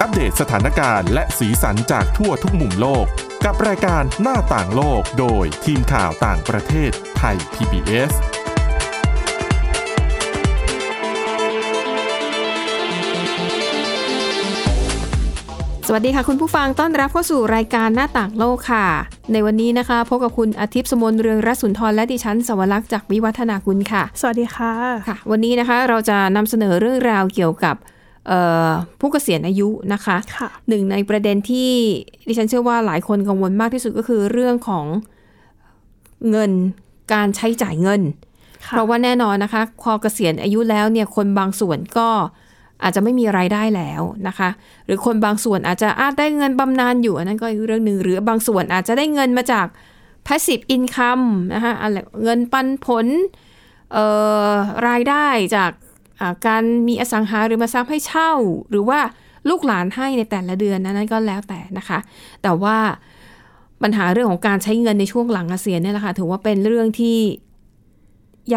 อัปเดตสถานการณ์และสีสันจากทั่วทุกมุมโลก กับรายการหน้าต่างโลกโดยทีมข่าวต่างประเทศไทย PBS สวัสดีค่ะคุณผู้ฟังต้อนรับเข้าสู่รายการหน้าต่างโลกค่ะ ในวันนี้นะคะพบกับคุณอาทิตย์สมนเรืองรัศนทรและดิฉันสวรักษ์จากวิวัฒนาคุณค่ะ สวัสดีค่ะค่ะ วันนี้นะคะเราจะนำเสนอเรื่องราวเกี่ยวกับเอ่อ ผู้เกษียณอายุนะคะค่ะหนึ่งในประเด็นที่ดิฉันเชื่อว่าหลายคนกังวลมากที่สุดก็คือเรื่องของเงินการใช้จ่ายเงินค่ะเพราะว่าแน่นอนนะคะพอเกษียณอายุแล้วเนี่ยคนบางส่วนก็อาจจะไม่มีรายได้แล้วนะคะ หรือคนบางส่วนอาจจะอาจได้เงินบำนาญอยู่อันนั้นก็อีกเรื่องหนึ่งหรือบางส่วนอาจจะได้เงินมาจาก passive income นะคะอะไรเงินปันผลเอ่อรายได้จากอ่า การมีอสังหาริมทรัพย์ให้เช่า หรือว่าลูกหลานให้ในแต่ละเดือนนั้นนั้นก็แล้วแต่นะคะ แต่ว่าปัญหาเรื่องของการใช้เงินในช่วงหลังเกษียณเนี่ยแหละค่ะถือว่าเป็นเรื่องที่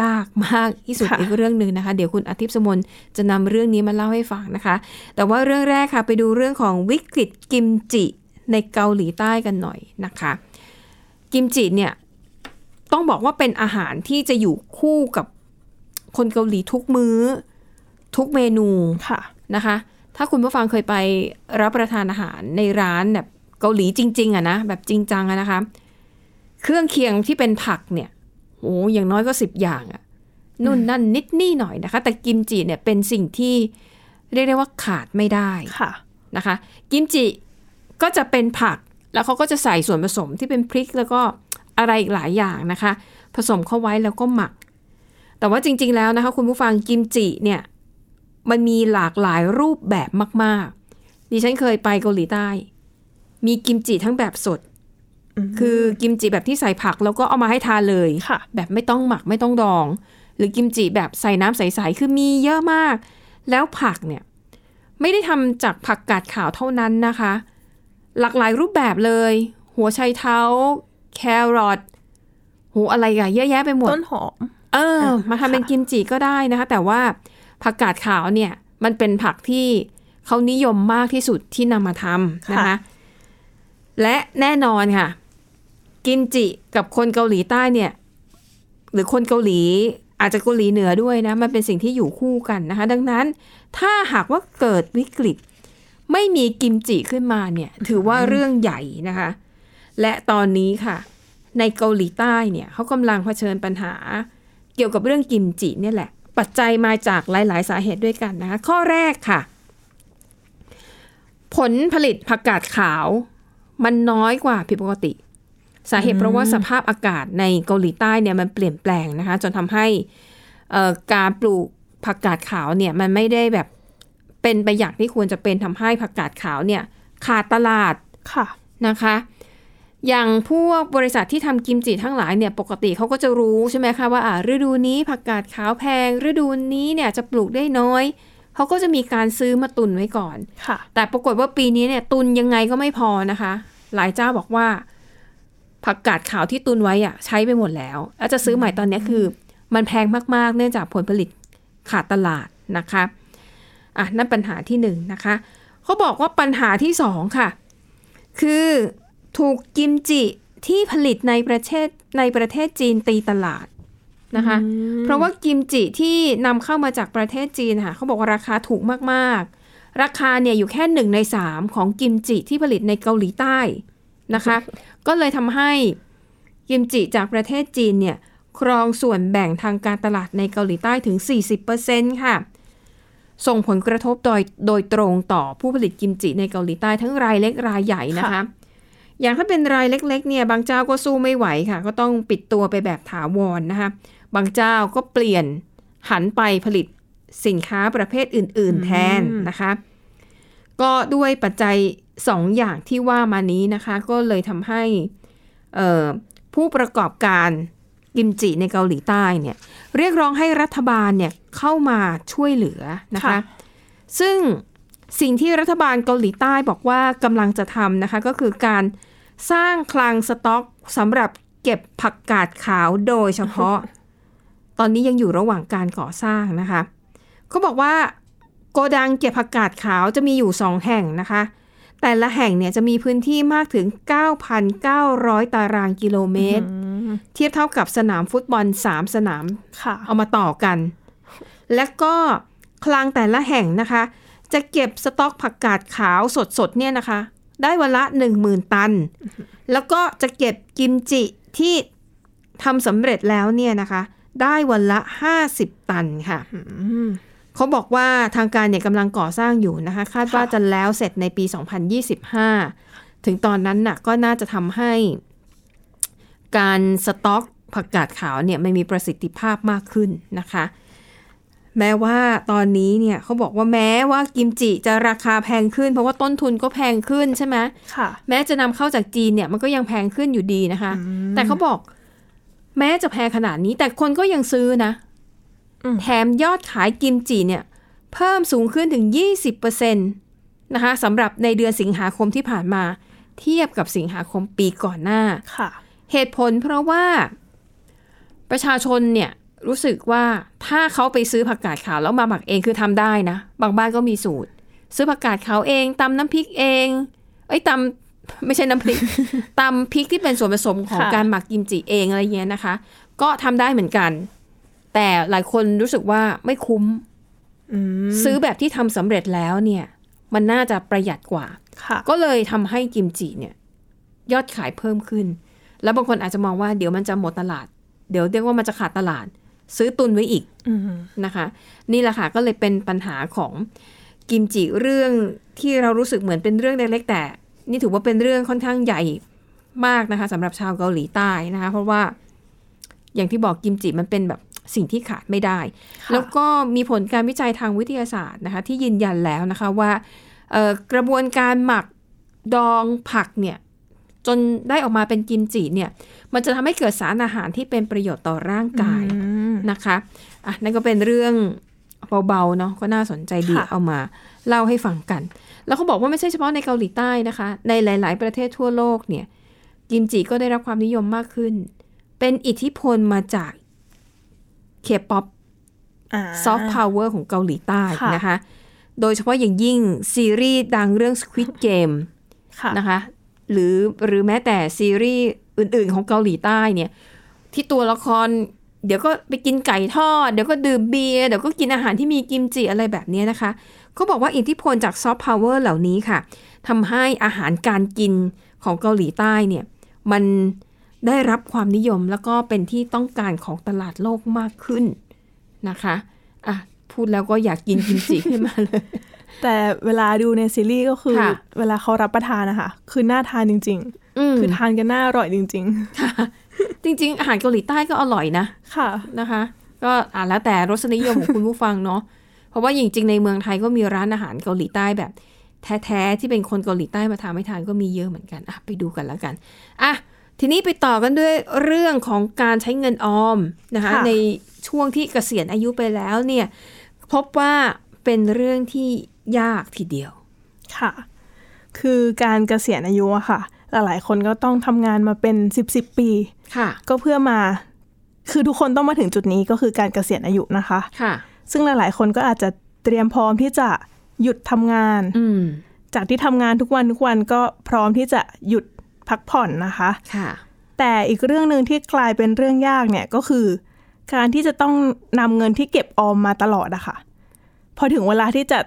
ยากมากที่สุดค่ะอีกเรื่องหนึ่งนะคะ เดี๋ยวคุณอาทิตย์สมนจะนำเรื่องนี้มาเล่าให้ฟังนะคะ แต่ว่าเรื่องแรกค่ะ ไปดูเรื่องของวิกฤตกิมจิในเกาหลีใต้กันหน่อยนะคะ กิมจิเนี่ยต้องบอกว่าเป็นอาหารที่จะอยู่คู่กับคนเกาหลีทุกมื้อ ทุกเมนูค่ะนะคะ ถ้าคุณผู้ฟังเคยไปรับประทานอาหารในร้านแบบเกาหลีจริง ๆอะนะแบบจริงจังอะนะคะ เครื่องเคียงที่เป็นผักเนี่ยโอ้อย่างน้อยก็สิบอย่างอะนู่นนั่นนิดนี่หน่อยนะคะ แต่กิมจิเนี่ยเป็นสิ่งที่เรียกได้ว่าขาดไม่ได้ค่ะนะคะ กิมจิก็จะเป็นผักแล้วเขาก็จะใส่ส่วนผสมที่เป็นพริกแล้วก็อะไรอีกหลายอย่างนะคะ ผสมเข้าไว้แล้วก็หมัก แต่ว่าจริง ๆ แล้วนะคะ คุณผู้ฟังกิมจิเนี่ย มันมีหลากหลายรูปแบบมาก ๆ ดิฉันเคยไปเกาหลีใต้ มีกิมจิทั้งแบบสด คือกิมจิแบบที่ใส่ผักแล้วก็เอามาให้ทานเลยค่ะแบบไม่ต้องหมักไม่ต้องดอง หรือกิมจิแบบใส่น้ำใสๆคือมีเยอะมาก แล้วผักเนี่ย ไม่ได้ทำจากผักกาดขาวเท่านั้นนะคะ หลากหลายรูปแบบเลย หัวไชเท้า แครอทหูอะไรอะเยอะแยะไปหมดต้นหอมเอออะมาทำเป็นค่ะกิมจิก็ได้นะคะ แต่ว่า ผักกาดขาวเนี่ย มันเป็นผักที่เขานิยมมากที่สุดที่นำมาทำนะคะ และแน่นอนค่ะ กิมจิกับคนเกาหลีใต้เนี่ย หรือคนเกาหลีอาจจะเกาหลีเหนือด้วยนะ มันเป็นสิ่งที่อยู่คู่กันนะคะ ดังนั้นถ้าหากว่าเกิดวิกฤต ไม่มีกิมจิขึ้นมาเนี่ย ถือว่าเรื่องใหญ่นะคะ และตอนนี้ค่ะ ในเกาหลีใต้เนี่ยเขากำลังเผชิญปัญหา เกี่ยวกับเรื่องกิมจิเนี่ยแหละ ปัจจัยมาจากหลาย ๆ สาเหตุด้วยกันนะคะ ข้อแรกค่ะ ผลผลิตผักกาดขาว มันน้อยกว่าผิดปกติ สาเหตุเพราะว่าสภาพอากาศในเกาหลีใต้เนี่ยมันเปลี่ยนแปลงนะคะ จนทำให้เอ่อการปลูกผักกาดขาวเนี่ยมันไม่ได้แบบเป็นไปอย่างที่ควรจะเป็นทำให้ผักกาดขาวเนี่ยขาดตลาดค่ะนะคะ อย่างพวกบริษัทที่ทำกิมจิทั้งหลายเนี่ยปกติเขาก็จะรู้ใช่ไหมคะว่าอ่าฤดูนี้ผักกาดขาวแพง ฤดูนี้เนี่ยจะปลูกได้น้อยเขาก็จะมีการซื้อมาตุนไว้ก่อน ค่ะ แต่ปรากฏว่าปีนี้เนี่ยตุนยังไงก็ไม่พอนะคะ หลายเจ้าบอกว่า ผักกาดขาวที่ตุนไว้อะใช้ไปหมดแล้ว แล้วจะซื้อใหม่ตอนนี้คือ มันแพงมากๆ เนื่องจากผลผลิตขาดตลาดนะคะอะนั่นปัญหาที่หนึ่งนะคะเขาบอกว่าปัญหาที่สองค่ะ คือ ถูกกิมจิที่ผลิตในประเทศในประเทศจีนตีตลาดนะคะ เพราะว่ากิมจิที่นำเข้ามาจากประเทศจีนค่ะเขาบอกว่าราคาถูกมากๆ ราคาเนี่ยอยู่แค่หนึ่งในสามของกิมจิที่ผลิตในเกาหลีใต้นะคะ ก็เลยทำให้กิมจิจากประเทศจีนเนี่ยครองส่วนแบ่งทางการตลาดในเกาหลีใต้ถึง 40%ค่ะ ส่งผลกระทบโดยโดยตรงต่อผู้ผลิตกิมจิในเกาหลีใต้ทั้งรายเล็กรายใหญ่นะคะค่ะ อย่างถ้าเป็นรายเล็กๆเนี่ยบางเจ้าก็สู้ไม่ไหวค่ะ ก็ต้องปิดตัวไปแบบถาวรนะคะบางเจ้าก็เปลี่ยนหันไปผลิตสินค้าประเภทอื่น ๆ แทนนะคะ ก็ด้วยปัจจัยสองอย่างที่ว่ามานี้นะคะ ก็เลยทำให้เอ่อผู้ประกอบการกิมจิในเกาหลีใต้เนี่ยเรียกร้องให้รัฐบาลเนี่ยเข้ามาช่วยเหลือนะคะค่ะซึ่งสิ่งที่รัฐบาลเกาหลีใต้บอกว่ากำลังจะทำนะคะ ก็คือการ สร้างคลังสต็อกสำหรับเก็บผักกาดขาวโดยเฉพาะ ตอนนี้ยังอยู่ระหว่างการก่อสร้างนะคะเขาบอกว่ากดังเก็บผักกาดขาวจะมีอยู่สองแห่งนะคะ แต่ละแห่งเนี่ยจะมีพื้นที่มากถึง 9,900 ตารางกิโลเมตร เทียบเท่ากับสนามฟุตบอล 3 สนามค่ะเอามาต่อกัน และก็คลังแต่ละแห่งนะคะ จะเก็บสต็อกผักกาดขาวสดๆเนี่ยนะคะ ได้วันละ 10,000 ตัน แล้วก็จะเก็บกิมจิที่ทำสำเร็จแล้วเนี่ยนะคะ ได้วันละ 50 ตันค่ะเขาบอกว่าทางการเนี่ยกำลังก่อสร้างอยู่นะคะ คาดว่าจะแล้วเสร็จในปี 2025 ถึงตอนนั้นน่ะก็น่าจะทำให้การสต็อกผักกาดขาวเนี่ยมันมีประสิทธิภาพมากขึ้นนะคะ แม้ว่าตอนนี้เนี่ยเขาบอกว่าแม้ว่ากิมจิจะราคาแพงขึ้น เพราะว่าต้นทุนก็แพงขึ้นใช่ไหมค่ะ แม้จะนำเข้าจากจีนเนี่ยมันก็ยังแพงขึ้นอยู่ดีนะคะ แต่เขาบอก แม้จะแพงขนาดนี้แต่คนก็ยังซื้อนะอืมแถมยอดขายกิมจิเนี่ย เพิ่มสูงขึ้นถึง 20%นะคะสำหรับในเดือนสิงหาคมที่ผ่านมา เทียบกับสิงหาคมปีก่อนหน้าค่ะ เหตุผลเพราะว่า ประชาชนเนี่ย รู้สึกว่าถ้าเขาไปซื้อผักกาดขาวแล้วมาหมักเองคือทำได้นะ บางบ้านก็มีสูตร ซื้อผักกาดขาวเองตำน้ำพริกเอง เอ้ยตำไม่ใช่น้ำพริกตำพริกที่เป็นส่วนผสมของค่ะการหมักกิมจิเองอะไรเงี้ยนะคะ ก็ทำได้เหมือนกัน แต่หลายคนรู้สึกว่าไม่คุ้มอืมซื้อแบบที่ทำสำเร็จแล้วเนี่ย มันน่าจะประหยัดกว่าค่ะก็เลยทำให้กิมจิเนี่ย ยอดขายเพิ่มขึ้น แล้วบางคนอาจจะมองว่าเดี๋ยวมันจะหมดตลาด เดี๋ยวเรียกว่ามันจะขาดตลาด ซื้อตุนไว้อีกอืมนะคะ นี่แหละค่ะก็เลยเป็นปัญหาของกิมจิเรื่องที่เรารู้สึกเหมือนเป็นเรื่องเล็กๆแต่ นี่ถือว่าเป็นเรื่องค่อนข้างใหญ่มากนะคะสำหรับชาวเกาหลีใต้นะคะ เพราะว่าอย่างที่บอกกิมจิมันเป็นแบบสิ่งที่ขาดไม่ได้ค่ะแล้วก็มีผลการวิจัยทางวิทยาศาสตร์นะคะ ที่ยืนยันแล้วนะคะว่าเอ่อกระบวนการหมักดองผักเนี่ย จนได้ออกมาเป็นกิมจิเนี่ย มันจะทำให้เกิดสารอาหารที่เป็นประโยชน์ต่อร่างกายอืมนะคะอะนั่นก็เป็นเรื่องเบาๆเนาะก็น่าสนใจดีค่ะเอามาเล่าให้ฟังกัน แล้วเขาบอกว่าไม่ใช่เฉพาะในเกาหลีใต้นะคะ ในหลาย ๆ ประเทศทั่วโลกเนี่ยกิมจิก็ได้รับความนิยมมากขึ้น เป็นอิทธิพลมาจากเคป๊อปอ่าซอฟต์พาวเวอร์ของเกาหลีใต้ค่ะนะคะ โดยเฉพาะอย่างยิ่งซีรีส์ดังเรื่อง Squid Game ค่ะนะคะ หรือหรือแม้แต่ซีรีส์อื่น ๆ ของเกาหลีใต้เนี่ย ที่ตัวละคร เดี๋ยวก็ไปกินไก่ทอด เดี๋ยวก็ดื่มเบียร์เดี๋ยวก็กินอาหารที่มีกิมจิอะไรแบบนี้นะคะเขาบอกว่าอิทธิพลจากซอฟต์พาวเวอร์เหล่านี้ค่ะทำให้อาหารการกินของเกาหลีใต้เนี่ย มันได้รับความนิยมแล้วก็เป็นที่ต้องการของตลาดโลกมากขึ้นนะคะอะพูดแล้วก็อยากกินกิมจิขึ้นมาเลย แต่เวลาดูในซีรีส์ก็คือค่ะเวลาเขารับประทานนะคะคือน่าทานจริงอืมๆคือทานกันน่าอร่อยจริงจริง ๆ อาหารเกาหลีใต้ก็อร่อยนะๆค่ะนะคะ ก็อ่าแล้วแต่รสนิยมของคุณผู้ฟังเนาะเพราะว่าจริงๆในเมืองไทยก็มีร้านอาหารเกาหลีใต้แบบ แท้ๆที่เป็นคนเกาหลีใต้มาทำให้ทานก็มีเยอะเหมือนกันอะไปดูกันแล้วกันอะทีนี้ไปต่อกันด้วยเรื่องของการใช้เงินออมนะคะค่ะในช่วงที่เกษียณอายุไปแล้วเนี่ยพบว่าเป็นเรื่องที่ ยากทีเดียว ค่ะ คือการเกษียณอายุอะค่ะ หลายๆ คนก็ต้องทำงานมาเป็นสิบสิบปีค่ะ ก็เพื่อมา คือทุกคนต้องมาถึงจุดนี้ก็คือการเกษียณอายุนะคะค่ะ ซึ่งหลาย ๆ คนก็อาจจะเตรียมพร้อมที่จะหยุดทำงานอืมจากที่ทำงานทุกวันทุกวันก็พร้อมที่จะหยุดพักผ่อนนะคะค่ะ แต่อีกเรื่องหนึ่งที่กลายเป็นเรื่องยากเนี่ยก็คือ การที่จะต้องนำเงินที่เก็บออมมาตลอดอะค่ะพอถึงเวลาที่จะ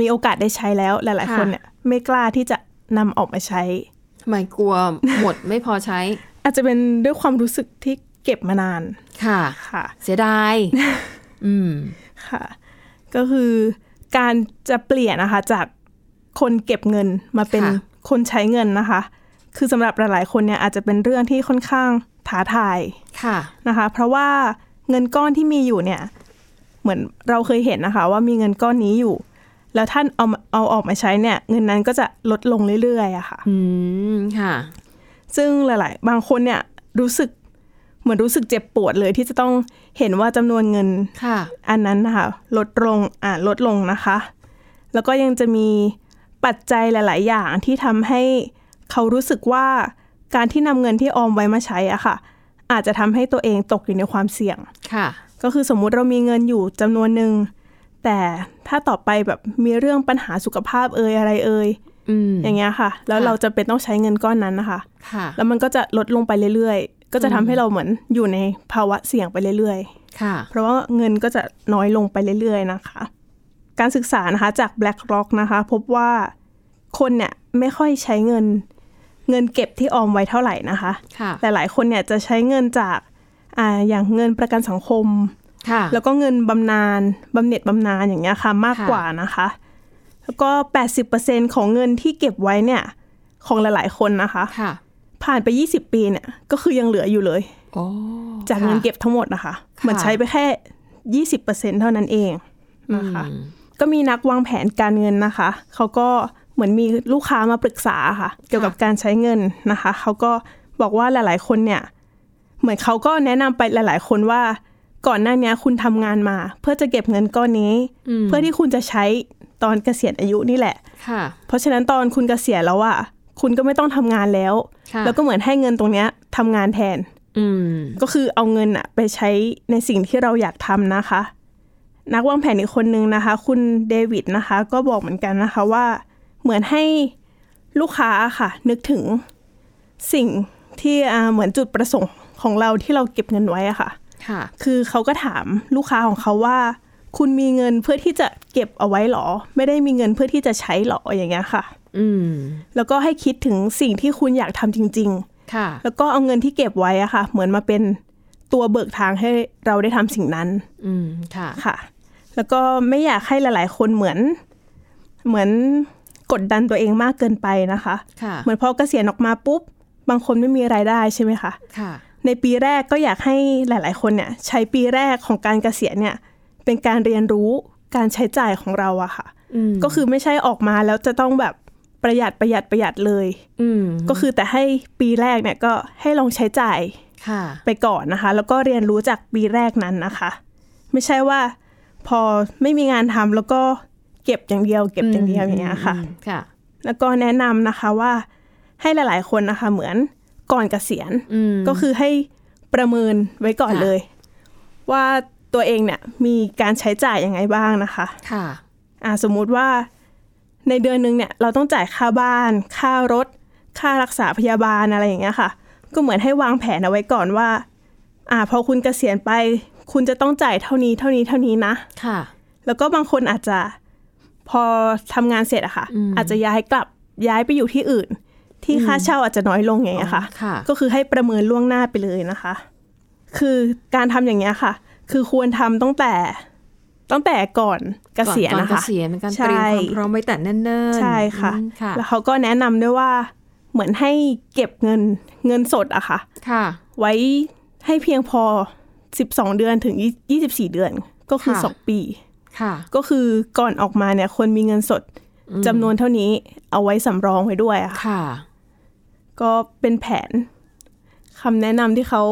มีโอกาสได้ใช้แล้วหลายๆค่ะคนเนี่ยไม่กล้าที่จะนำออกมาใช้ทำไมกลัวหมดไม่พอใช้ อาจจะเป็นด้วยความรู้สึกที่เก็บมานาน ค่ะค่ะ เสียดายอืมค่ะ ก็คือการจะเปลี่ยนนะคะ จากคนเก็บเงินมาเป็นค่ะคนใช้เงินนะคะ คือสำหรับหลายๆคนเนี่ยอาจจะเป็นเรื่องที่ค่อนข้างท้าทายค่ะนะคะ เพราะว่าเงินก้อนที่มีอยู่เนี่ย เหมือนเราเคยเห็นนะคะ ว่ามีเงินก้อนนี้อยู่ แล้วท่านเอามาเอาออกมาใช้เนี่ย เงินนั้นก็จะลดลงเรื่อยๆอะค่ะ อืมค่ะ ซึ่งหลาย ๆ บางคนเนี่ยรู้สึกเหมือนรู้สึกเจ็บปวดเลยที่จะต้องเห็นว่าจำนวนเงินค่ะ อันนั้นนะคะลดลงอ่าลดลงนะคะ แล้วก็ยังจะมีปัจจัยหลาย ๆ อย่างที่ทำให้เขารู้สึกว่าการที่นำเงินที่ออมไว้มาใช้อะค่ะ อาจจะทำให้ตัวเองตกอยู่ในความเสี่ยงค่ะ ก็คือสมมุติเรามีเงินอยู่จำนวนหนึ่ง แต่ถ้าต่อไปแบบมีเรื่องปัญหาสุขภาพเอ่ยอะไรเอ่ยอืมอย่างเงี้ยค่ะ แล้วค่ะเราจะเป็นต้องใช้เงินก้อนนั้นนะคะค่ะแล้วมันก็จะลดลงไปเรื่อยๆ ก็จะทำให้เราเหมือนอยู่ในภาวะเสี่ยงไปเรื่อยค่ะๆเพราะว่าเงินก็จะน้อยลงไปเรื่อยๆนะคะ การศึกษานะคะจาก BlackRock นะคะ พบว่าคนเนี่ยไม่ค่อยใช้เงินเงินเก็บที่ออมไว้เท่าไหร่นะคะค่ะแต่หลายคนเนี่ยจะใช้เงินจากอ่าอย่างเงินประกันสังคมค่ะ แล้วก็เงินบำนาญบำเหน็จบำนาญอย่างเงี้ยค่ะ มากค่ะกว่านะคะ แล้วก็ 80%ของเงินที่เก็บไว้เนี่ย ของหลายๆคนนะคะค่ะผ่านไป 20 ปีเนี่ย ก็คือยังเหลืออยู่เลยโอ้จากเงินเก็บทั้งหมดนะคะค่ะเหมือนใช้ไปแค่ 20%เท่านั้นเองนะคะอืมก็มีนักวางแผนการเงินนะคะ เขาก็เหมือนมีลูกค้ามาปรึกษาค่ะ เกี่ยวกับการใช้เงินนะคะ เขาก็บอกว่าหลาย ๆ คนเนี่ย เหมือนเขาก็แนะนำไปหลาย ๆ คนว่า ก่อนหน้านี้คุณทำงานมา เพื่อจะเก็บเงินก้อนนี้อืมเพื่อที่คุณจะใช้ตอนเกษียณอายุนี่แหละ ค่ะ เพราะฉะนั้นตอนคุณเกษียณแล้วอะคุณก็ไม่ต้องทำงานแล้วค่ะแล้วก็เหมือนให้เงินตรงเนี้ยทำงานแทนอืมก็คือเอาเงินอะไปใช้ในสิ่งที่เราอยากทำนะคะ นักวางแผนอีกคนนึงนะคะ คุณเดวิดนะคะ ก็บอกเหมือนกันนะคะว่า เหมือนให้ลูกค้าค่ะ นึกถึงสิ่งที่อ่าเหมือนจุดประสงค์ของเราที่เราเก็บเงินไว้อะค่ะ ค่ะ คือเขาก็ถามลูกค้าของเขาว่า คุณมีเงินเพื่อที่จะเก็บเอาไว้หรอ ไม่ได้มีเงินเพื่อที่จะใช้หรออย่างเงี้ยค่ะ อืม แล้วก็ให้คิดถึงสิ่งที่คุณอยากทำจริง ๆ ค่ะ แล้วก็เอาเงินที่เก็บไว้อะค่ะ เหมือนมาเป็นตัวเบิกทางให้เราได้ทำสิ่งนั้น อืม ค่ะ ค่ะ แล้วก็ไม่อยากให้หลาย ๆ คนเหมือน เหมือนกดดันตัวเองมากเกินไปนะคะค่ะเหมือนพอเกษียณออกมาปุ๊บ บางคนไม่มีรายได้ใช่ไหมคะ ค่ะ ในปีแรกก็อยากให้หลาย ๆ คนเนี่ยใช้ปีแรกของการเกษียณเนี่ยเป็นการเรียนรู้การใช้จ่ายของเราอะค่ะอืมก็คือไม่ใช่ออกมาแล้วจะต้องแบบประหยัดประหยัดประหยัดเลยอืมก็คือแต่ให้ปีแรกเนี่ยก็ให้ลองใช้จ่ายค่ะไปก่อนนะคะ แล้วก็เรียนรู้จากปีแรกนั้นนะคะ ไม่ใช่ว่าพอไม่มีงานทำแล้วก็เก็บอย่างเดียว เก็บอย่างเดียวอย่างเงี้ยค่ะอืมค่ะแล้วก็แนะนำนะคะว่าให้หลาย ๆ คนนะคะ เหมือน ก่อนเกษียณอืมก็คือให้ประเมินไว้ก่อนค่ะเลย ว่าตัวเองเนี่ยมีการใช้จ่ายยังไงบ้างนะคะ ค่ะอ่าสมมุติว่าในเดือนหนึ่งเนี่ยเราต้องจ่ายค่าบ้าน ค่ารถ ค่ารักษาพยาบาลอะไรอย่างเงี้ยค่ะ ก็เหมือนให้วางแผนเอาไว้ก่อนว่า อ่าพอคุณเกษียณไป คุณจะต้องจ่ายเท่านี้เท่านี้เท่านี้นะ ค่ะ แล้วก็บางคนอาจจะพอทำงานเสร็จอะค่ะอืมอาจจะย้ายกลับย้ายไปอยู่ที่อื่น ที่ค่าเช่าอาจจะน้อยลงอย่างเงี้ยค่ะค่ะ ก็คือให้ประเมินล่วงหน้าไปเลยนะคะ คือการทำอย่างเงี้ยค่ะ คือควรทำตั้งแต่ตั้งแต่ก่อนเกษียณก่อนะเกคะษียณเป็นการใช่เตรียมความพร้อมไว้แต่เนิ่นๆ ใช่ค่ะอืมค่ะแล้วเขาก็แนะนำด้วยว่าเหมือนให้เก็บเงินเงินสดอะค่ะ ค่ะ ไว้ให้เพียงพอ12เดือนถึง24เดือนก็คือค่ะ2ปี ค่ะ ก็คือก่อนออกมาเนี่ยควรมีเงินสด จำนวนเท่านี้เอาไว้สำรองไว้ด้วยอะค่ะค่ะก็เป็นแผนคำแนะนำที่เขา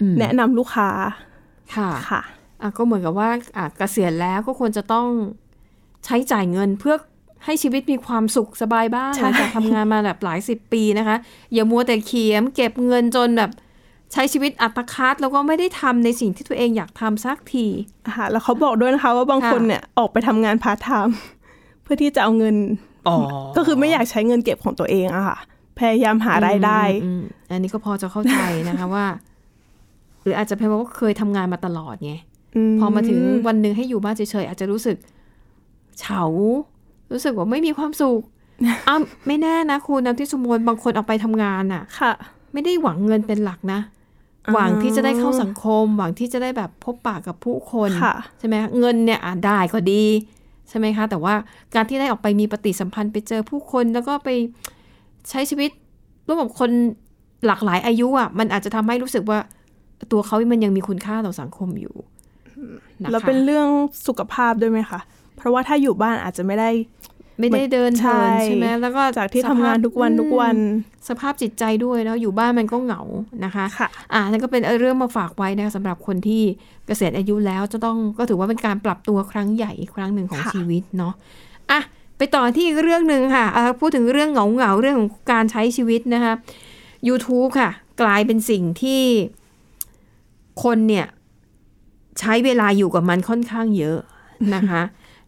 อืมแนะนำลูกค้า ค่ะค่ะอะก็เหมือนกับว่าอะเกษียณแล้วก็ควรจะต้องใช้จ่ายเงินเพื่อให้ชีวิตมีความสุขสบายบ้างใช่หลังจากทำงานมาแบบหลายสิบปีนะคะ อย่ามัวแต่เขียมเก็บเงินจนแบบใช้ชีวิตอัตคัดแล้วก็ไม่ได้ทำในสิ่งที่ตัวเองอยากทำสักทีค่ะแล้วเขาบอกด้วยนะคะ ว่าบางค่ะคนเนี่ยออกไปทำงานพาร์ทไทม์ เพื่อที่จะเอาเงินอ๋อก็คือไม่อยากใช้เงินเก็บของตัวเองอะค่ะ พยายามหารายได้อืมอืมอันนี้ก็พอจะเข้าใจนะคะว่า หรืออาจจะเป็นเพราะว่าเคยทำงานมาตลอดไงพอมาถึงวันหนึ่งให้อยู่บ้านเฉยๆอาจจะรู้สึกเฉา รู้สึกว่าไม่มีความสุขอ้าวไม่แน่นะคุณน้ำที่สมบูรณ์บางคนออกไปทำงานน่ะค่ะ ไม่ได้หวังเงินเป็นหลักนะอ๋อหวังที่จะได้เข้าสังคม หวังที่จะได้แบบพบปะกับผู้คนค่ะใช่ไหมคะเงินเนี่ยอะได้ก็ดี ใช่ไหมคะ แต่ว่าการที่ได้ออกไปมีปฏิสัมพันธ์ไปเจอผู้คนแล้วก็ไปใช้ชีวิตร่วมกับคนหลากหลายอายุอะมันอาจจะทำให้รู้สึกว่าตัวเขามันยังมีคุณค่าต่อสังคมอยู่นะคะแล้วเป็นเรื่องสุขภาพด้วยไหมคะ เพราะว่าถ้าอยู่บ้านอาจจะไม่ได้ ไม่ได้เดินใช่เทินใช่ไหมแล้วก็จากที่ทำงานทุกวันอืมทุกวัน สภาพจิตใจด้วยแล้วอยู่บ้านมันก็เหงานะคะค่ะอ่านั่นก็เป็นเรื่องมาฝากไว้นะคะสำหรับคนที่เกษียณอายุแล้วจะต้องก็ถือว่าเป็นการปรับตัวครั้งใหญ่อีกครั้งหนึ่งของค่ะชีวิตเนาะอะไปต่อที่อีกเรื่องหนึ่งค่ะอะพูดถึงเรื่องเหงาเหงาๆเรื่องของการใช้ชีวิตนะคะ YouTube ค่ะ กลายเป็นสิ่งที่คนเนี่ยใช้เวลาอยู่กับมันค่อนข้างเยอะนะคะ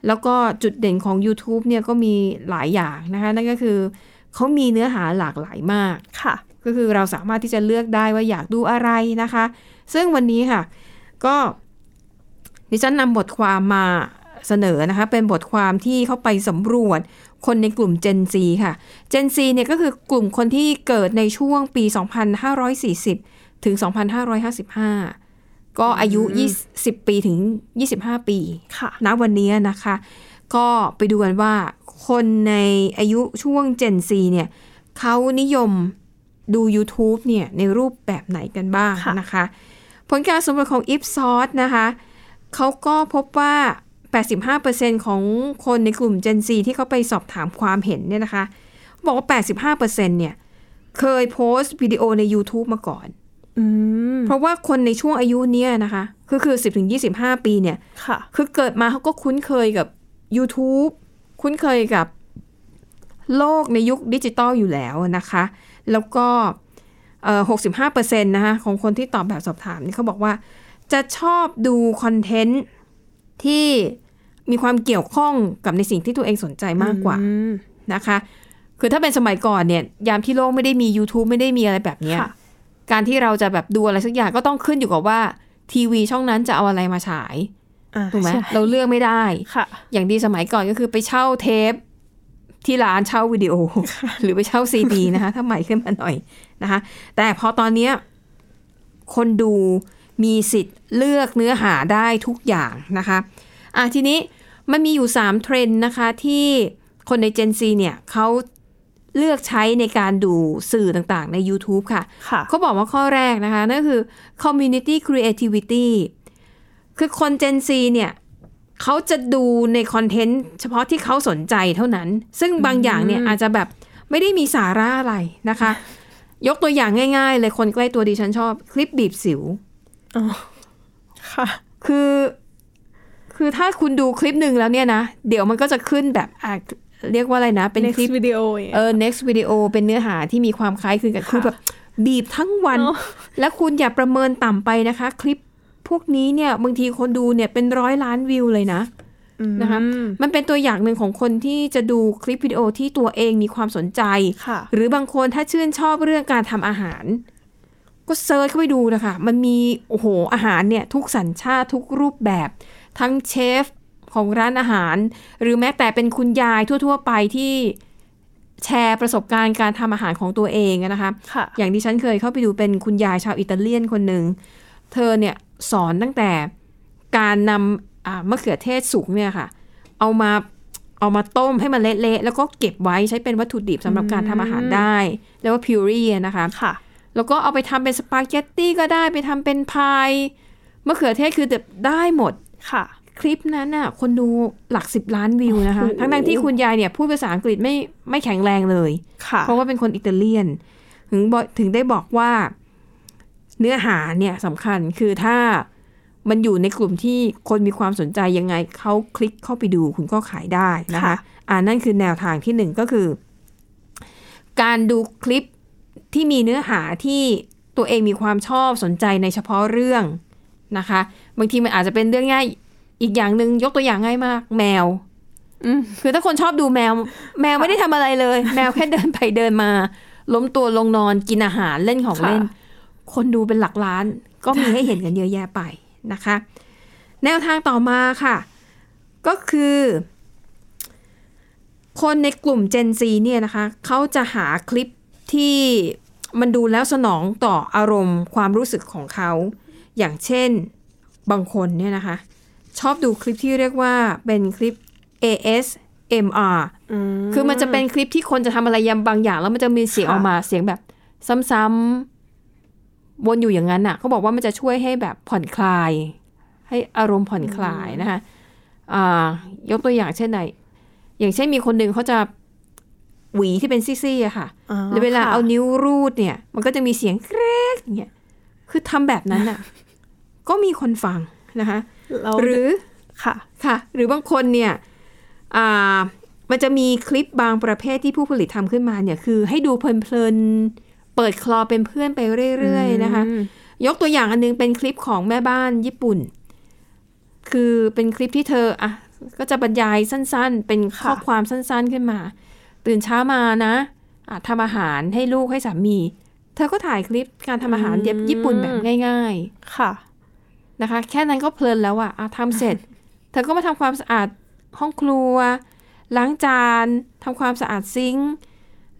แล้วก็จุดเด่นของ YouTube เนี่ยก็มีหลายอย่างนะคะ นั่นก็คือเขามีเนื้อหาหลากหลายมากค่ะ ก็คือเราสามารถที่จะเลือกได้ว่าอยากดูอะไรนะคะ ซึ่งวันนี้ค่ะ ก็ดิฉันนำบทความมาเสนอนะคะ เป็นบทความที่เข้าไปสำรวจคนในกลุ่ม Gen Z ค่ะ Gen Z เนี่ยก็คือกลุ่มคนที่เกิดในช่วงปี 2540 ถึง 2555 ก็อายุ 20 ปีถึง 25 ปีค่ะณวันนี้นะคะ ก็ไปดูกันว่าคนในอายุช่วง Gen Z เนี่ยเขานิยมดู YouTube เนี่ยในรูปแบบไหนกันบ้างค่ะนะคะ ผลการสำรวจของ Ipsos นะคะเขาก็พบว่า 85%ของคนในกลุ่ม Gen Z ที่เขาไปสอบถามความเห็นเนี่ยนะคะ บอกว่า 85%เนี่ยเคยโพสต์วิดีโอใน YouTube มาก่อนอืม เพราะว่าคนในช่วงอายุเนี้ยนะคะ คือคือ10-25ปีเนี่ย ค่ะ คือเกิดมาเขาก็คุ้นเคยกับ YouTube คุ้นเคยกับโลกในยุคดิจิตอลอยู่แล้วนะคะ แล้วก็เอ่อ65%นะคะของคนที่ตอบแบบสอบถามนี่เขาบอกว่า จะชอบดูคอนเทนต์ที่มีความเกี่ยวข้องกับในสิ่งที่ตัวเองสนใจมากกว่าอืมนะคะ คือถ้าเป็นสมัยก่อนเนี่ย ยามที่โลกไม่ได้มี YouTube ไม่ได้มีอะไรแบบเนี้ยค่ะ การที่เราจะแบบดูอะไรสักอย่างก็ต้องขึ้นอยู่กับว่า ทีวีช่องนั้นจะเอาอะไรมาฉายอ่าถูกไหมใช่เราเลือกไม่ได้ค่ะ อย่างดีสมัยก่อนก็คือไปเช่าเทป ที่ร้านเช่าวิดีโอ หรือไปเช่าซีดีนะคะถ้าใหม่ขึ้นมาหน่อยนะคะ แต่พอตอนเนี้ยคนดูมีสิทธิ์เลือกเนื้อหาได้ทุกอย่างนะคะอะทีนี้มันมีอยู่ 3 เทรนด์นะคะที่คนใน Gen Z เนี่ยเขา เลือกใช้ในการดูสื่อต่างๆ ใน YouTube ค่ะค่ะเขาบอกว่าข้อแรกนะคะ นั่นคือ community creativity คือคน Gen Z เนี่ยเขาจะดูในคอนเทนต์เฉพาะที่เขาสนใจเท่านั้น ซึ่งบางอย่างเนี่ยอาจจะแบบไม่ได้มีสาระอะไรนะคะ ยกตัวอย่างง่าย ๆ เลยคนใกล้ตัวดิฉันชอบ คลิปบีบสิวอ๋อค่ะ คือ คือถ้าคุณดูคลิปหนึ่งแล้วเนี่ยนะ เดี๋ยวมันก็จะขึ้นแบบอะ เรียกว่าอะไรนะ เป็น next คลิป video อย่างเงี้ยเออ next video เป็นเนื้อหาที่มีความคล้ายคลึงกันค่ะคือแบบบีบทั้งวันเนอะและคุณอย่าประเมินต่ำไปนะคะ คลิปพวกนี้เนี่ยบางทีคนดูเนี่ยเป็นร้อยล้านวิวเลยนะนะคะอืมมันเป็นตัวอย่างหนึ่งของคนที่จะดูคลิปวิดีโอที่ตัวเองมีความสนใจค่ะหรือบางคนถ้าชื่นชอบเรื่องการทำอาหาร ก็ search เข้าไปดูนะคะ มันมีโอ้โหอาหารเนี่ยทุกสัญชาติทุกรูปแบบ ทั้งเชฟ ของร้านอาหาร หรือแม้แต่เป็นคุณยายทั่ว ๆ ไปที่แชร์ประสบการณ์การทำอาหารของตัวเองอะนะคะค่ะอย่างที่ฉันเคยเข้าไปดูเป็นคุณยายชาวอิตาเลียนคนหนึ่ง เธอเนี่ยสอนตั้งแต่การนำอ่ามะเขือเทศสุกเนี่ยค่ะ เอามาเอามาต้มให้มันเละๆแล้วก็เก็บไว้ใช้เป็นวัตถุดิบสำหรับการทำอาหารได้เรียกว่า puree นะคะค่ะ แล้วก็เอาไปทำเป็นสปาเกตตี้ก็ได้ไปทำเป็นพายมะเขือเทศคือแบบได้หมดค่ะ คลิปนั้นน่ะ คนดูหลักสิบล้านวิวนะคะโอ้โหทั้งๆที่คุณยายเนี่ยพูดภาษาอังกฤษไม่ไม่แข็งแรงเลยค่ะเพราะว่าเป็นคนอิตาเลียน ถึงบอกถึงได้บอกว่าเนื้อหาเนี่ยสำคัญคือถ้ามันอยู่ในกลุ่มที่คนมีความสนใจยังไงเขาคลิกเข้าไปดูคุณก็ขายได้นะคะค่ะอ่านั่นคือแนวทางที่หนึ่งก็คือ การดูคลิปที่มีเนื้อหาที่ตัวเองมีความชอบสนใจในเฉพาะเรื่องนะคะ บางทีมันอาจจะเป็นเรื่องง่าย อีกอย่างหนึ่งยกตัวอย่างง่ายมาก แมวอืมคือถ้าคนชอบดูแมว แมวไม่ได้ทำอะไรเลย แมวแค่เดินไปเดินมา ล้มตัวลงนอนกินอาหารเล่นของเล่นค่ะคนดูเป็นหลักล้าน ก็มีให้เห็นกันเยอะแยะไปนะคะ แนวทางต่อมาค่ะ ก็คือ คนในกลุ่ม Gen Z เนี่ยนะคะเขาจะหาคลิปที่มันดูแล้วสนองต่ออารมณ์ความรู้สึกของเขา อย่างเช่นบางคนเนี่ยนะคะ ชอบดูคลิปที่เรียกว่าเป็นคลิป ASMR อืมคือมันจะเป็นคลิปที่คนจะทำอะไรยำบางอย่าง แล้วมันจะมีเสียงค่ะออกมาเสียงแบบ ซ้ำๆวนอยู่อย่างนั้นอะเขาบอกว่ามันจะช่วยให้แบบผ่อนคลาย ให้อารมณ์ผ่อนคลายนะคะอ่ายกตัวอย่างเช่นไหนอย่างเช่นมีคนหนึ่งเขาจะหวีที่เป็นซี่ๆอะค่ะอ๋อแล้วเวลาค่ะเอานิ้วรูดเนี่ย มันก็จะมีเสียงแกรกอย่างเงี้ยคือทำแบบนั้นอะ ก็มีคนฟังนะคะเรา หรือค่ะค่ะ หรือบางคนเนี่ยอ่ามันจะมีคลิปบางประเภทที่ผู้ผลิตทำขึ้นมาเนี่ยคือให้ดูเพลินๆเปิดคลอเป็นเพื่อนไปเรื่อยๆนะคะอืมยกตัวอย่างอันนึงเป็นคลิปของแม่บ้านญี่ปุ่น คือเป็นคลิปที่เธออะก็จะบรรยายสั้น ๆ เป็นข้อค่ะความสั้นๆขึ้นมา ตื่นเช้ามานะอะทำอาหารให้ลูกให้สามี เธอก็ถ่ายคลิปการทำอาหารแบบญี่ปุ่นแบบง่ายค่ะๆ นะคะ แค่นั้นก็เพลินแล้วอะอะทำเสร็จ เธอก็มาทำความสะอาดห้องครัว ล้างจานทำความสะอาดซิงค์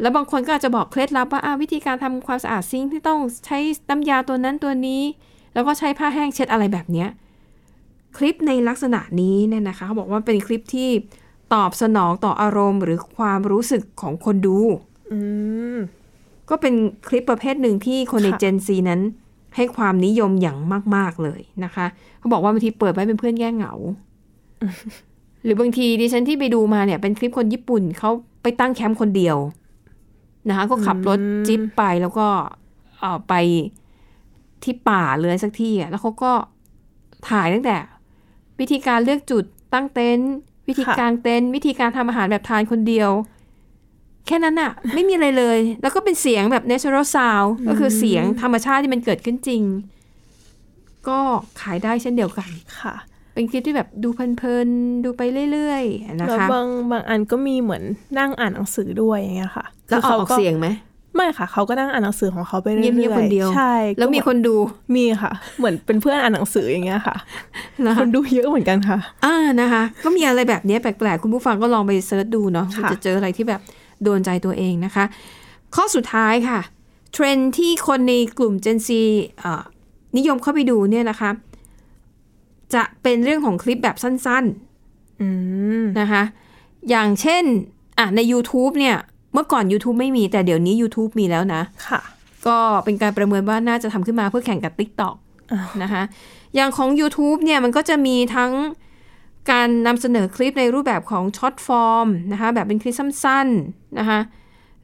แล้วบางคนก็อาจจะบอกเคล็ดลับว่าอะวิธีการทำความสะอาดซิงค์ที่ต้องใช้น้ำยาตัวนั้นตัวนี้ แล้วก็ใช้ผ้าแห้งเช็ดอะไรแบบเนี้ยคลิปในลักษณะนี้เนี่ยนะคะเขาบอกว่าเป็นคลิปที่ตอบสนองต่ออารมณ์หรือความรู้สึกของคนดูอืมก็เป็นคลิปประเภทหนึ่งที่คนในค่ะเจนซีนั้น ให้ความนิยมอย่างมาก ๆ เลยนะคะเขาบอกว่าบางทีเปิดไว้เป็นเพื่อนแก้เหงา หรือบางทีดิฉันที่ไปดูมาเนี่ยเป็นคลิปคนญี่ปุ่นเขาไปตั้งแคมป์คนเดียวนะคะก็ขับรถจิ๊บไปแล้วก็เอ่อไปที่ป่าเลยสักที่อะแล้วเขาก็ถ่ายตั้งแต่ วิธีการเลือกจุดตั้งเต็นท์วิธีค่ะกางเต็นท์วิธีการทำอาหารแบบทานคนเดียว แค่นั้นอะไม่มีอะไรเลย แล้วก็เป็นเสียงแบบ natural sound ก็คือเสียงธรรมชาติที่มันเกิดขึ้นจริง ก็ขายได้เช่นเดียวกันค่ะ เป็นคลิปที่แบบดูเพลินๆ ดูไปเรื่อยๆนะแล้วคะบางบางอันก็มีเหมือนนั่งอ่านหนังสือด้วยอย่างเงี้ยค่ะ แล้วอคือกเสียงไหมไม่ค่ะ เขาก็นั่งอ่านหนังสือของเขาไปเรื่อยๆเงียบๆคนเดียวใช่แล้วมีก็คนดูมีค่ะ เหมือนเป็นเพื่อนอ่านหนังสืออย่างเงี้ยค่ะนะคคะนดูเยอะเหมือนกันค่ะ อ่านะคะ ก็มีอะไรแบบนี้แปลกๆคุณผู้ฟังก็ลองไปเซิร์ชดูเนาะคุณค่ะจะเจออะไรที่แบบ โดนใจตัวเองนะคะ ข้อสุดท้ายค่ะ เทรนด์ที่คนในกลุ่ม Gen Z เอ่อนิยมเข้าไปดูเนี่ยนะคะ จะเป็นเรื่องของคลิปแบบสั้นๆอืมนะคะ อย่างเช่นอะใน YouTube เนี่ย เมื่อก่อน YouTube ไม่มีแต่เดี๋ยวนี้ YouTube มีแล้วนะค่ะ ก็เป็นการประเมินว่าน่าจะทำขึ้นมาเพื่อแข่งกับ TikTok อ้าวนะคะ อย่างของ YouTube เนี่ยมันก็จะมีทั้ง การนำเสนอคลิปในรูปแบบของ short form นะคะแบบเป็นคลิปสั้นๆนะคะ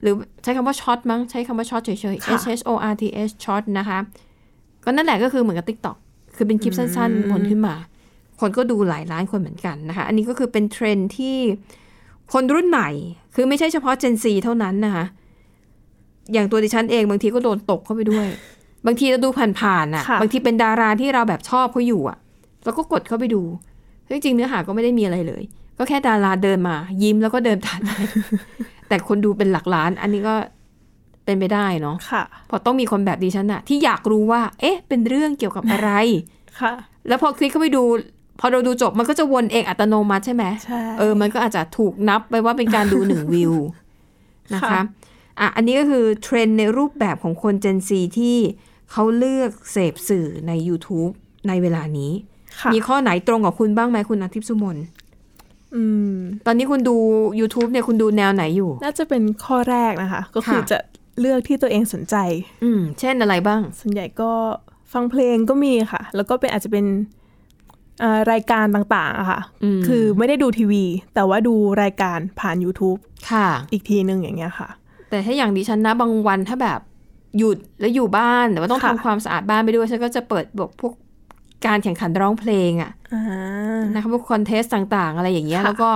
หรือใช้คำว่า Shorts มั้งใช้คำว่า Shorts เฉยๆค่ะ H H O R T S ช็อตนะคะก็นั่นแหละก็คือเหมือนกับ TikTok คือเป็นคลิปสั้นๆโผล่ขึ้นมา คนก็ดูหลายล้านคนเหมือนกันนะคะ อันนี้ก็คือเป็นเทรนด์ที่คนรุ่นใหม่ คือไม่ใช่เฉพาะ Gen Z เท่านั้นนะคะ อย่างตัวดิฉันเองบางทีก็โดนตกเข้าไปด้วย บางทีเราดูผ่านๆน่ะค่ะ บางทีเป็นดาราที่เราแบบชอบเขาอยู่อะ แล้วก็กดเข้าไปดู ซึ่งจริงๆเนื้อหาก็ไม่ได้มีอะไรเลย ก็แค่ดาราเดินมา ยิ้มแล้วก็เดินผ่านไปแต่คนดูเป็นหลักล้าน อันนี้ก็เป็นไปได้เนาะค่ะเพราะต้องมีคนแบบดิฉันอะที่อยากรู้ว่า เอ๊ะ เป็นเรื่องเกี่ยวกับอะไรค่ะ แล้วพอคลิกเข้าไปดู พอเราดูจบมันก็จะวนเองอัตโนมัติใช่ไหมใช่เออมันก็อาจจะถูกนับไปว่าเป็นการดูหนึ่งวิวนะคะค่ะอะอันนี้ก็คือเทรนด์ในรูปแบบของคน Gen Z ที่เขาเลือกเสพสื่อใน YouTube ในเวลานี้ค่ะ มีข้อไหนตรงกับคุณบ้างไหมคุณอาทิตย์สุมนอืมตอนนี้คุณดู YouTube เนี่ยคุณดูแนวไหนอยู่ น่าจะเป็นข้อแรกนะคะ ก็คือค่ะจะเลือกที่ตัวเองสนใจ อืม เช่นอะไรบ้าง ส่วนใหญ่ก็ฟังเพลงก็มีค่ะ แล้วก็เป็นอาจจะเป็นเอ่อรายการต่างๆอะค่ะอืมคือไม่ได้ดูทีวี แต่ว่าดูรายการผ่าน YouTube ค่ะ อีกทีหนึ่งอย่างเงี้ยค่ะ แต่ถ้าอย่างดิฉันนะบางวันถ้าแบบหยุดแล้วอยู่บ้านแต่ว่าต้องค่ะทำความสะอาดบ้านไปด้วยฉันก็จะเปิดบวกพวก การแข่งขันร้องเพลงอะอ่านะคะพวกคอนเทสต์ต่างๆ อะไรอย่างเงี้ยค่ะแล้วก็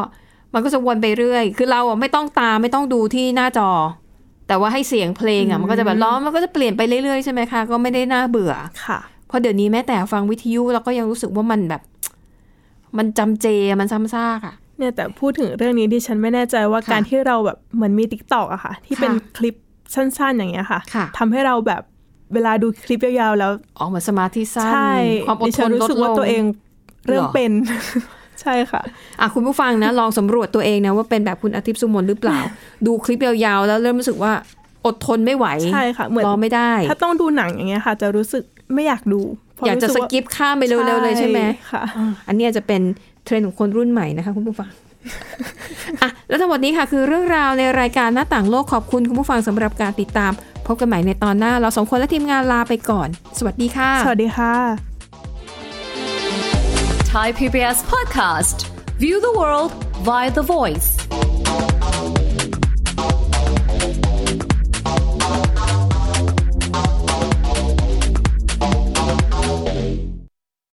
มันก็จะวนไปเรื่อย คือเราอะไม่ต้องตามไม่ต้องดูที่หน้าจอ แต่ว่าให้เสียงเพลงอะมันก็จะแบบร้องมันก็จะเปลี่ยนไปเรื่อยๆใช่ไหมคะก็ไม่ได้น่าเบื่อค่ะเพราะเดี๋ยวนี้แม้แต่ฟังวิทยุเราก็ยังรู้สึกว่ามันแบบ มันจำเจมันซ้ำซากอะเนี่ยแต่พูดถึงเรื่องนี้ดิฉันไม่แน่ใจว่าค่ะการที่เราแบบเหมือนมีติ๊กตอกอะค่ะ ที่เป็นค่ะคลิปสั้นๆอย่างเงี้ยค่ะค่ะทำให้เราแบบ เวลาดูคลิปยาวๆแล้วออกมาสมาธิสั้นใช่ความอดดิทฉันนรู้ลดสึกลว่างตัวเองเริ่มเหรอเป็น ใช่ค่ะอะคุณผู้ฟังนะ ลองสำรวจตัวเองนะว่าเป็นแบบคุณอาทิตย์สุมนหรือเปล่า ดูคลิปยาวๆ แล้วเริ่มรู้สึกว่าอดทนไม่ไหวใช่ค่ะเหมือนรอไม่ได้ ถ้าต้องดูหนังอย่างเงี้ยค่ะ จะรู้สึกไม่อยากดูเพรอยากจะรู้สว่กิปข้ามไปเร็วๆเลยใช่ไหมค่ะอะอันนี้อาจจะเป็นเทรนด์ของคนรุ่นใหม่นะคะคุณผู้ฟังอะแล้วทั้งหมดนี้ค่ะคือเรื่องราวในรายการหน้าต่างโลกขอบคุณคุณผู้ฟังสำหรับการติดตาม พบกันใหม่ในตอนหน้า เราสองคนและทีมงานลาไปก่อน สวัสดีค่ะ สวัสดีค่ะ Thai PBS podcast. View the world via the voice.